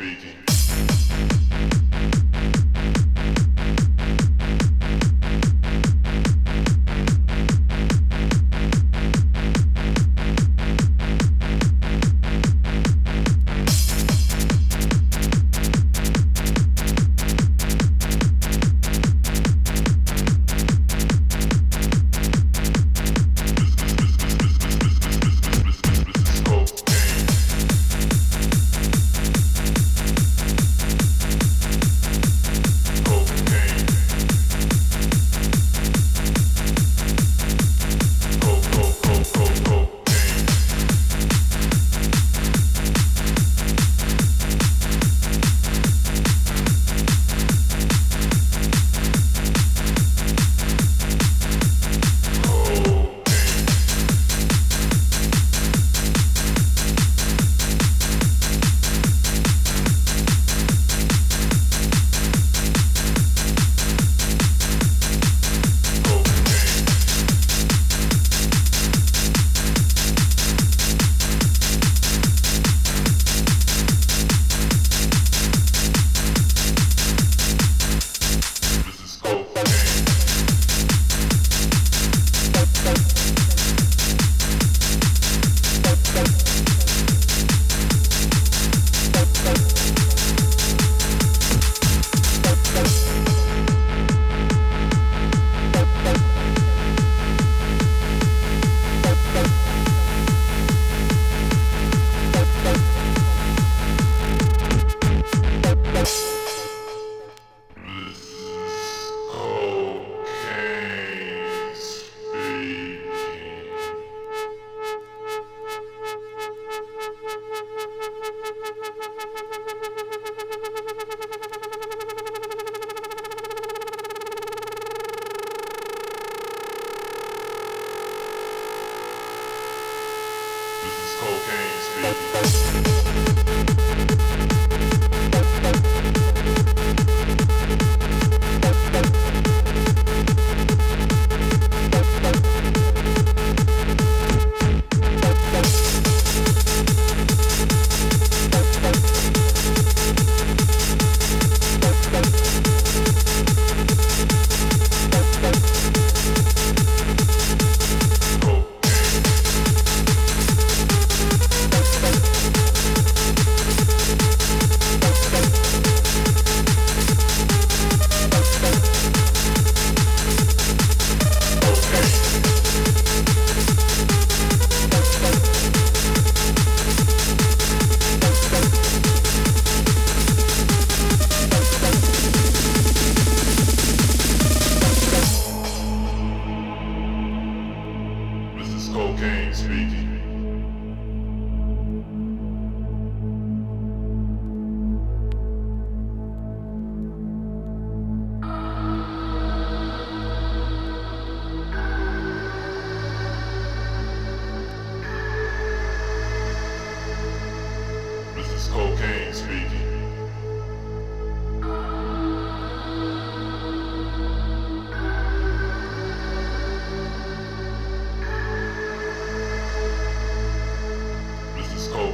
speaking.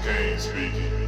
Game speaking.